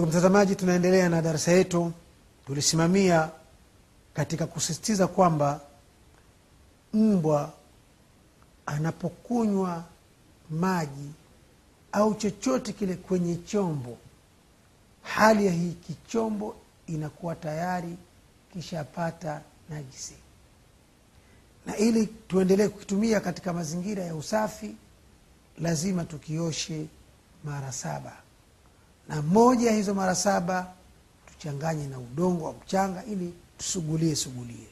ndugu mtazamaji tunaendelea na darasa yetu. Tulisimamia katika kusisitiza kwamba mbwa anapokunywa maji au chochote kile kwenye chombo hali ya hiki chombo inakuwa tayari kishapata najisi. Na ili tuendelee kukitumia katika mazingira ya usafi lazima tukioshe mara saba na moja hizo mara saba tuchanganye na udongo wa mchanga ili tusugulie sugulie.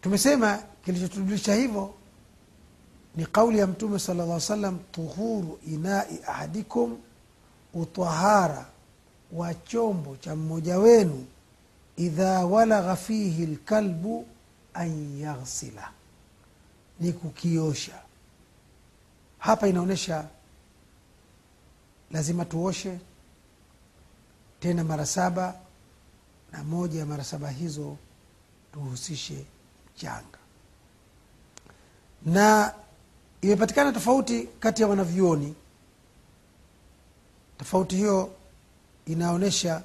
Tumesema kilichotujulisha hivyo ni kauli ya mtume sala llah salam tuhuru inai ahadikum utahara wa chombo cha mmoja wenu idha walagha fihi lkalbu an yaghsila ni kukiosha. Hapa inaonyesha lazima tuoshe tena mara saba na moja ya mara saba hizo tuhusishe mchanga. Na imepatikana tofauti kati ya wanavyuoni. Tofauti hiyo inaonyesha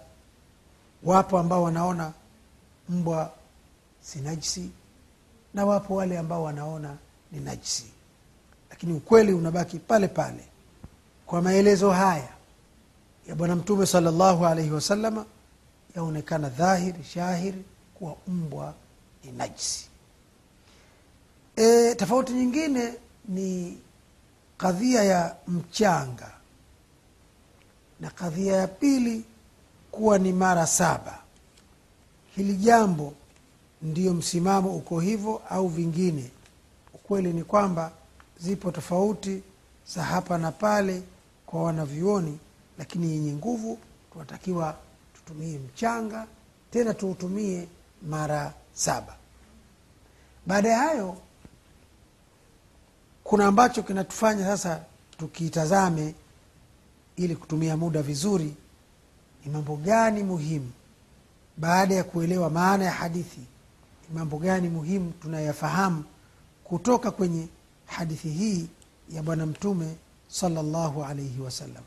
wapo ambao wanaona mbwa si najisi na wapo wale ambao wanaona ni najisi. Lakini ukweli unabaki pale pale kwa maelezo haya ya bwana mtume salllahu alaihi wasalama yaonekana dhahiri shahiri kuwa mbwa ni najisi. E, tofauti nyingine ni kadhia ya mchanga na kadhia ya pili kuwa ni mara saba. Hili jambo ndiyo msimamo uko hivyo au vingine. Ukweli ni kwamba zipo tofauti za hapa na pale kwa wanavyuoni lakini yenye nguvu tunatakiwa tutumie mchanga tena tuutumie mara saba. Baada ya hayo kuna ambacho kinatufanya sasa tukitazame ili kutumia muda vizuri ni mambo gani muhimu? Baada ya kuelewa maana ya hadithi ni mambo gani muhimu tunayafahamu kutoka kwenye hadithi hii ya bwana mtume salllahu alaihi wasallam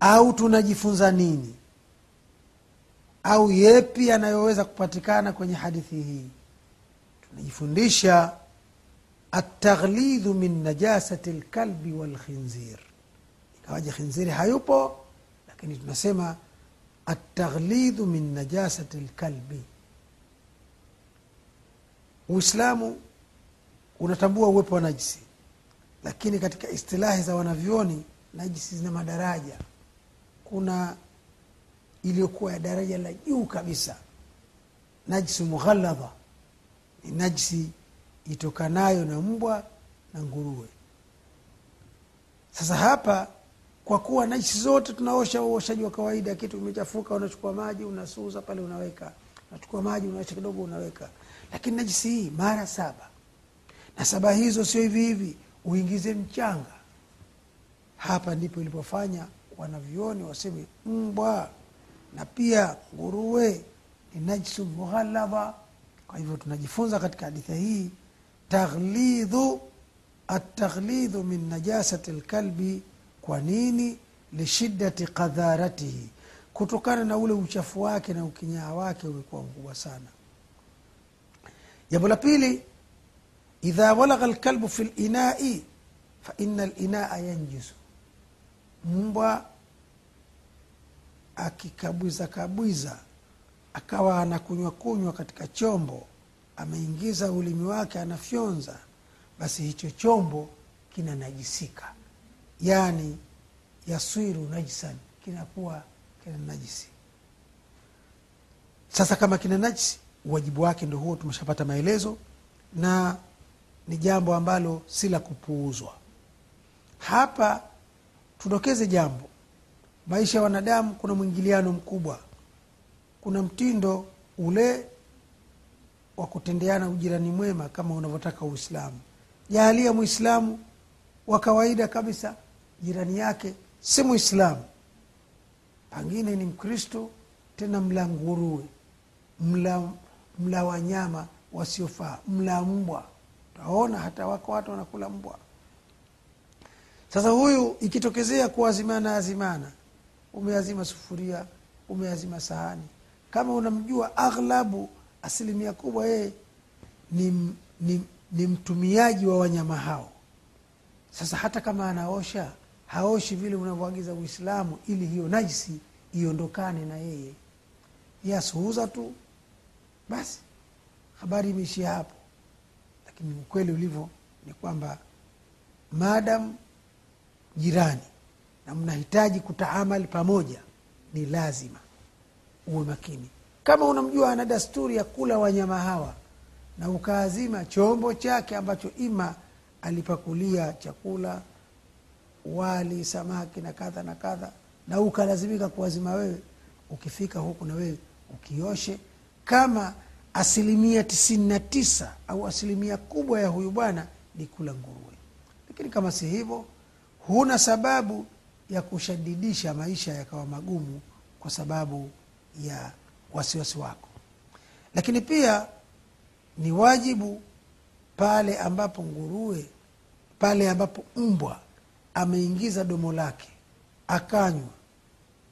au tunajifunza nini? Au yepi yanayoweza kupatikana kwenye hadithi hii? Tunajifundisha ataghlidhu min najasati lkalbi walkhinzir. Ikawaja khinziri hayupo lakini tunasema ataghlidhu min najasati lkalbi uislamu unatambua uwepo wa najisi lakini katika istilahi za wanavyoni najisi zina madaraja. Kuna iliyokuwa ya daraja la juu kabisa. Najisi mughaladha ni najisi itokanayo na mbwa na nguruwe. Sasa hapa kwa kuwa najisi zote tunaosha uoshaji wa kawaida kitu kimechafuka unachukua maji unasuza pale unaweka. Unachukua maji unaosha kidogo unaweka. Lakini najisi hii mara saba. Na saba hizo sio hivi hivi uingize mchanga. Hapa ndipo ilipofanya wanavyoni waseme mbwa na pia nguruwe ni najsu mughalaba. kwa hivyo tunajifunza katika hadithi hii taghlidhu ataghlidhu min najasati lkalbi kwa nini? Lishiddati qadharatihi. Kutokana na ule uchafu wake na ukinyaa wake umekuwa mkubwa sana. Jambo la pili idha walagha lkalbu fi linai faina linaa yanjisu. Mbwa akikabwiza kabwiza akawa anakunywa kunywa katika chombo ameingiza ulimi wake anafyonza basi hicho chombo kinanajisika. Yani yaswiru najisan kinakuwa kina najisi sasa kama kina najisi uwajibu wake ndo huo tumeshapata maelezo na ni jambo ambalo si la kupuuzwa. Hapa tudokeze jambo. Maisha ya wanadamu kuna mwingiliano mkubwa. Kuna mtindo ule wa kutendeana ujirani mwema kama unavyotaka uislamu. Jahalia mwislamu wa kawaida kabisa jirani yake si mwislamu pengine ni mkristo tena mla nguruwe mla, mla wanyama wasiofaa mla mbwa utaona hata wako watu wanakula mbwa. Sasa huyu ikitokezea kuazimana azimana umeazima sufuria umeazima sahani. Kama unamjua aghlabu asilimia kubwa yeye ni, ni, ni mtumiaji wa wanyama hao. Sasa hata kama anaosha haoshi vile unavyoagiza uislamu ili hiyo najisi iondokane na yeye. Yasuuza tu. Basi habari imeishia hapo lakini ukweli ulivyo ni kwamba maadamu jirani na mnahitaji kutaamali pamoja ni lazima uwe makini. Kama unamjua ana dasturi ya kula wanyama hawa na ukaazima chombo chake ambacho ima alipakulia chakula wali samaki na kadha na kadha na ukalazimika kuwazima wewe ukifika huku na wewe ukioshe kama asilimia tisini na tisa au asilimia kubwa ya huyu bwana ni kula nguruwe. Lakini kama si hivyo huna sababu ya kushadidisha maisha yakawa magumu kwa sababu ya wasiwasi wako. Lakini pia ni wajibu pale ambapo nguruwe pale ambapo mbwa ameingiza domo lake akanywa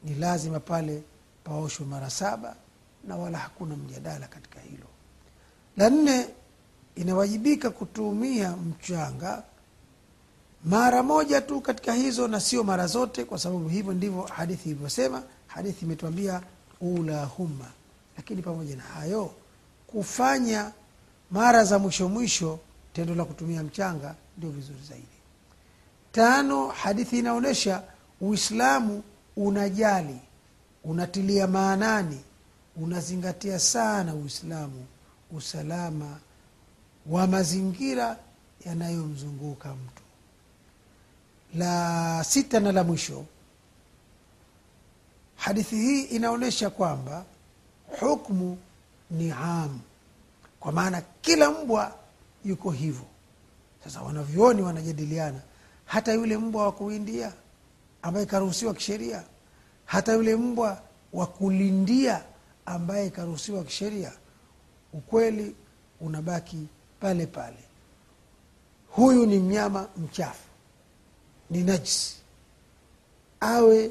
ni lazima pale paoshwe mara saba na wala hakuna mjadala katika hilo. La nne inawajibika kutumia mchanga mara moja tu katika hizo na sio mara zote kwa sababu hivyo ndivyo hadithi ilivyosema. Hadithi imetuambia ulahumma lakini pamoja na hayo kufanya mara za mwisho mwisho tendo la kutumia mchanga ndio vizuri zaidi. Tano hadithi inaonyesha uislamu unajali unatilia maanani unazingatia sana uislamu usalama wa mazingira yanayomzunguka mtu. La sita na la mwisho hadithi hii inaonyesha kwamba hukmu ni amu kwa maana kila mbwa yuko hivyo. Sasa wanavyoni wanajadiliana hata yule mbwa wa kuwindia ambaye karuhusiwa kisheria hata yule mbwa wa kulindia ambaye ikaruhusiwa kisheria ukweli unabaki pale pale. Huyu ni mnyama mchafu ni najisi. Awe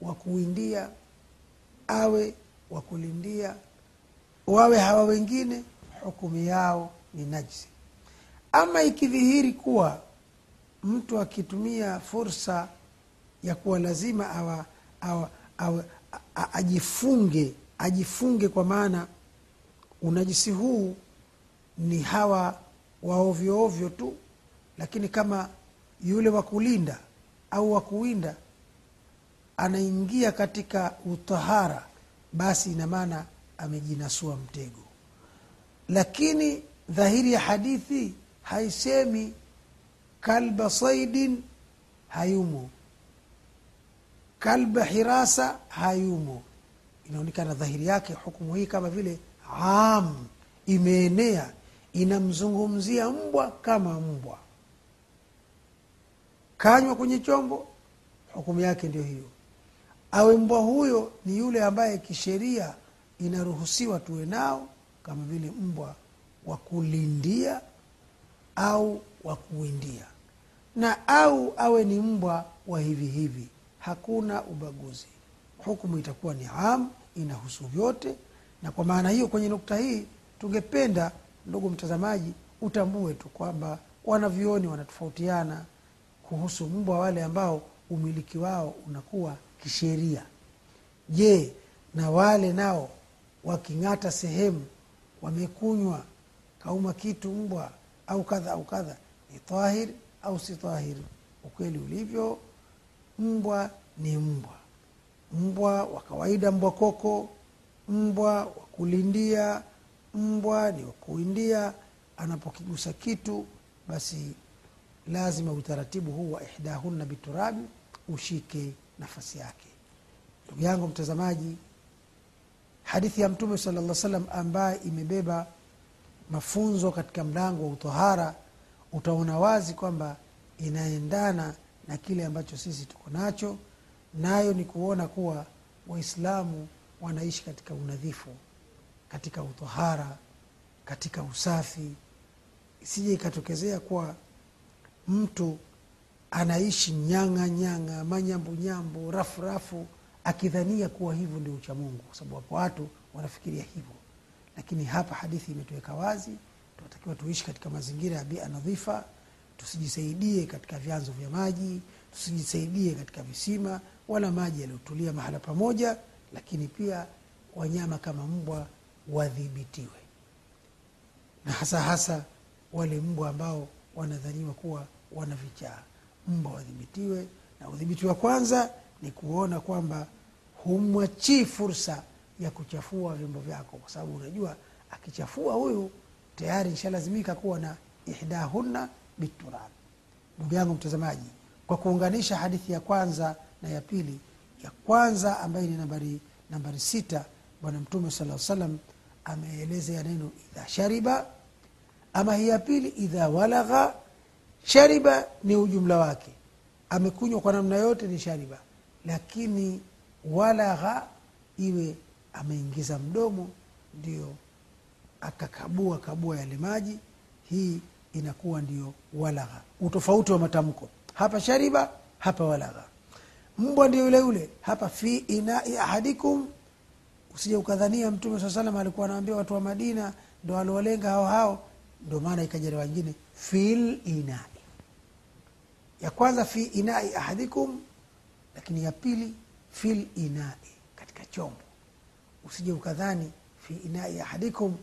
wa kuwindia, awe wa kulindia wawe hawa wengine hukumu yao ni najisi. Ama ikidhihiri kuwa mtu akitumia fursa ya kuwa lazima awa, awa, awa, ajifunge ajifunge kwa maana unajisi huu ni hawa waovyoovyo tu lakini kama yule wa kulinda au wa kuwinda anaingia katika utahara basi ina maana amejinasua mtego. Lakini dhahiri ya hadithi haisemi kalba saidin hayumo. Kalba hirasa hayumo inaonekana dhahiri yake hukumu hii kama vile am imeenea inamzungumzia mbwa kama mbwa. Kanywa kwenye chombo hukumu yake ndio hiyo. Awe mbwa huyo ni yule ambaye kisheria inaruhusiwa tuwe nao kama vile mbwa wa kulindia au wa kuwindia. Na au awe ni mbwa wa hivi hivi hakuna ubaguzi hukumu itakuwa ni am inahusu vyote. Na kwa maana hiyo kwenye nukta hii tungependa ndugu mtazamaji utambue tu kwamba wanavyoni wanatofautiana kuhusu mbwa wale ambao umiliki wao unakuwa kisheria. Je na wale nao waking'ata sehemu wamekunywa kauma kitu mbwa au kadha au kadha ni tahiri au si tahiri? ukweli ulivyo mbwa ni mbwa mbwa wa kawaida mbwa koko mbwa wa kulindia mbwa ni wa kuindia. Anapokigusa kitu basi lazima utaratibu huu wa ihdahunna biturabi ushike nafasi yake. Ndugu yangu mtazamaji hadithi ya mtume sala llah salam ambaye imebeba mafunzo katika mlango wa utohara utaona wazi kwamba inaendana na kile ambacho sisi tuko nacho nayo ni kuona kuwa waislamu wanaishi katika unadhifu katika utohara katika usafi. Isije ikatokezea kuwa mtu anaishi nyanga nyanga manyambu nyambu rafu rafu akidhania kuwa hivyo ndio uchamungu kwa sababu wapo watu wanafikiria hivyo. Lakini hapa hadithi imetuweka wazi tunatakiwa tuishi katika mazingira ya bia nadhifa tusijisaidie katika vyanzo vya maji tusijisaidie katika visima wala maji yaliyotulia mahala pamoja lakini pia wanyama kama mbwa wadhibitiwe. Na hasa hasa wale mbwa ambao wanadhaniwa kuwa wana vichaa. Mbwa wadhibitiwe na udhibiti wa kwanza ni kuona kwamba humwachii fursa ya kuchafua vyombo vyako kwa sababu unajua akichafua huyu tayari ishalazimika kuwa na ihdahunna biturab ndugu yangu mtazamaji kwa kuunganisha hadithi ya kwanza na ya pili ya kwanza ambayo ni nambari nambari sita bwana mtume sala salam ameeleza ya neno idha shariba ama hii ya pili idha walagha shariba ni ujumla wake. Amekunywa kwa namna yote ni shariba lakini walagha iwe ameingiza mdomo ndio akakabua kabua yale maji hii inakuwa ndio walagha. Utofauti wa matamko hapa shariba hapa walagha. Mbwa ndio yule yule. Hapa fi inai ahadikum. Usije ukadhania mtume saa salam alikuwa anaambia watu wa madina ndo aliowalenga hao hao. Ndio maana ikajariwa wengine fil ya kwanza fi inai ahadikum lakini ya pili fil katika chombo. Usije ukadhani fi inai ahadikum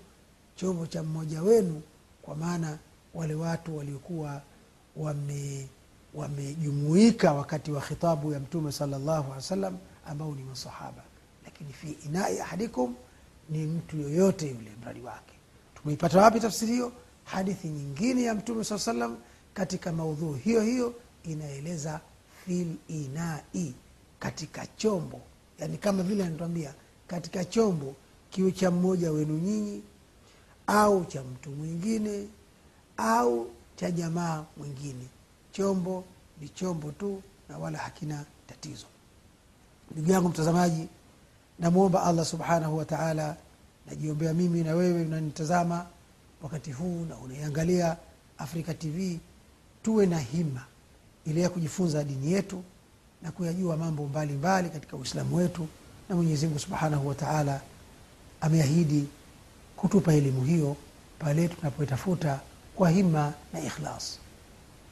chombo cha mmoja wenu kwa maana wale watu waliokuwa wame wamejumuika wakati wa khitabu ya mtume salllahu alehi wasallam ambao ni masahaba. Lakini fi inai ahadikum ni mtu yoyote yule mradi wake. Tumeipata wapi tafsiri hiyo? Hadithi nyingine ya mtume saa salam katika maudhuu hiyo hiyo inaeleza fil inai katika chombo. Yani kama vile anatuambia katika chombo kiwe cha mmoja wenu nyinyi au cha mtu mwingine au cha jamaa mwingine chombo ni chombo tu na wala hakina tatizo. Ndugu yangu mtazamaji namwomba allah subhanahu wa taala najiombea mimi na wewe unanitazama wakati huu na unaiangalia afrika tv tuwe na hima ile ya kujifunza dini yetu na kuyajua mambo mbalimbali mbali katika uislamu wetu na mwenyezimngu subhanahu wa taala ameahidi kutupa elimu hiyo pale tunapoitafuta kwa hima na ikhlas